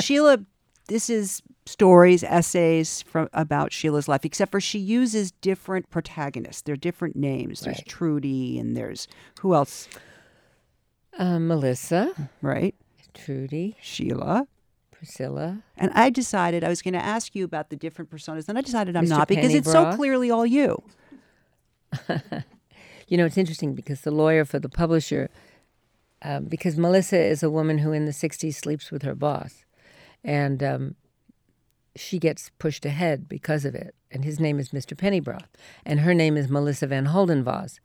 Sheila, this is stories, essays from about Sheila's life, except for she uses different protagonists. They're different names. There's Right. Trudy and there's who else? Um, Melissa, Right? Trudy, Sheila. Priscilla. And I decided I was going to ask you about the different personas. Then I decided I'm Mr. not because it's so clearly all you. You know, it's interesting because the lawyer for the publisher, um, because Melissa is a woman who in the 60s sleeps with her boss. And um, she gets pushed ahead because of it. And his name is Mr. Pennybroth. And her name is Melissa Van Holdenvos.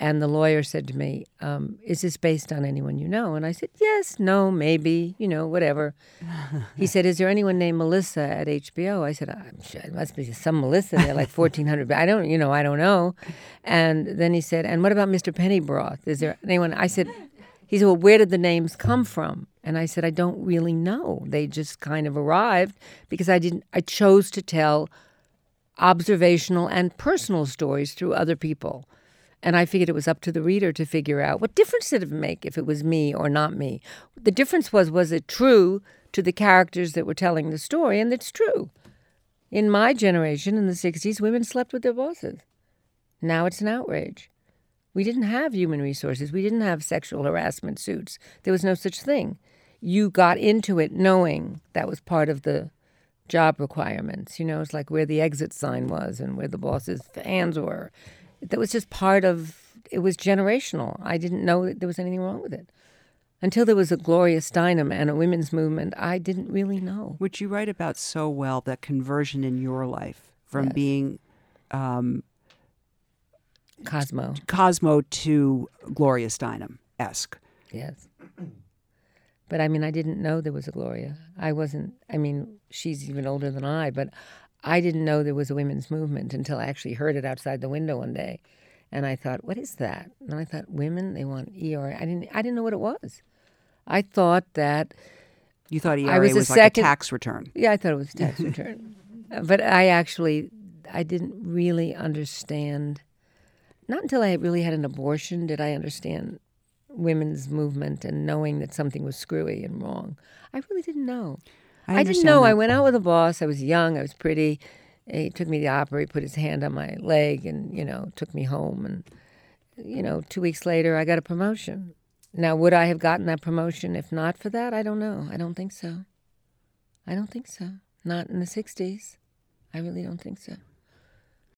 And the lawyer said to me, um, Is this based on anyone you know? And I said, Yes, no, maybe, you know, whatever. he said, Is there anyone named Melissa at HBO? I said, I'm sure it must be some Melissa. They're like 1,400. I don't, you know, I don't know. And then he said, And what about Mr. Pennybroth? Is there anyone? I said, He said, Well, where did the names come from? And I said, I don't really know. They just kind of arrived because I didn't, I chose to tell observational and personal stories through other people. And I figured it was up to the reader to figure out what difference did it make if it was me or not me. The difference was was it true to the characters that were telling the story? And it's true. In my generation, in the 60s, women slept with their bosses. Now it's an outrage. We didn't have human resources. We didn't have sexual harassment suits. There was no such thing. You got into it knowing that was part of the job requirements. You know, it's like where the exit sign was and where the boss's hands were. That was just part of it was generational. I didn't know that there was anything wrong with it. Until there was a Gloria Steinem and a women's movement, I didn't really know. Which you write about so well, that conversion in your life from Yes. being um, Cosmo, Cosmo to Gloria Steinem esque. yes. But I mean, I didn't know there was a Gloria. I wasn't, I mean, she's even older than I, but I didn't know there was a women's movement until I actually heard it outside the window one day. And I thought, what is that? And I thought, women, they want ERA. I didn't, I didn't know what it was. I thought that You thought I ERA was was, a like second- a tax return. Yeah, I thought it was a tax return. Uh, But I actually, I didn't really understand. Not until I really had an abortion did I understand women's movement and knowing that something was screwy and wrong. I really didn't know. I, I, didn't know. I went out with a boss. I was young. I was pretty. He took me to the opera. He put his hand on my leg and, you know, took me home. And, you know, two weeks later, I got a promotion. Now, would I have gotten that promotion if not for that? I don't know. I don't think so. I don't think so. Not in the 60s. I really don't think so.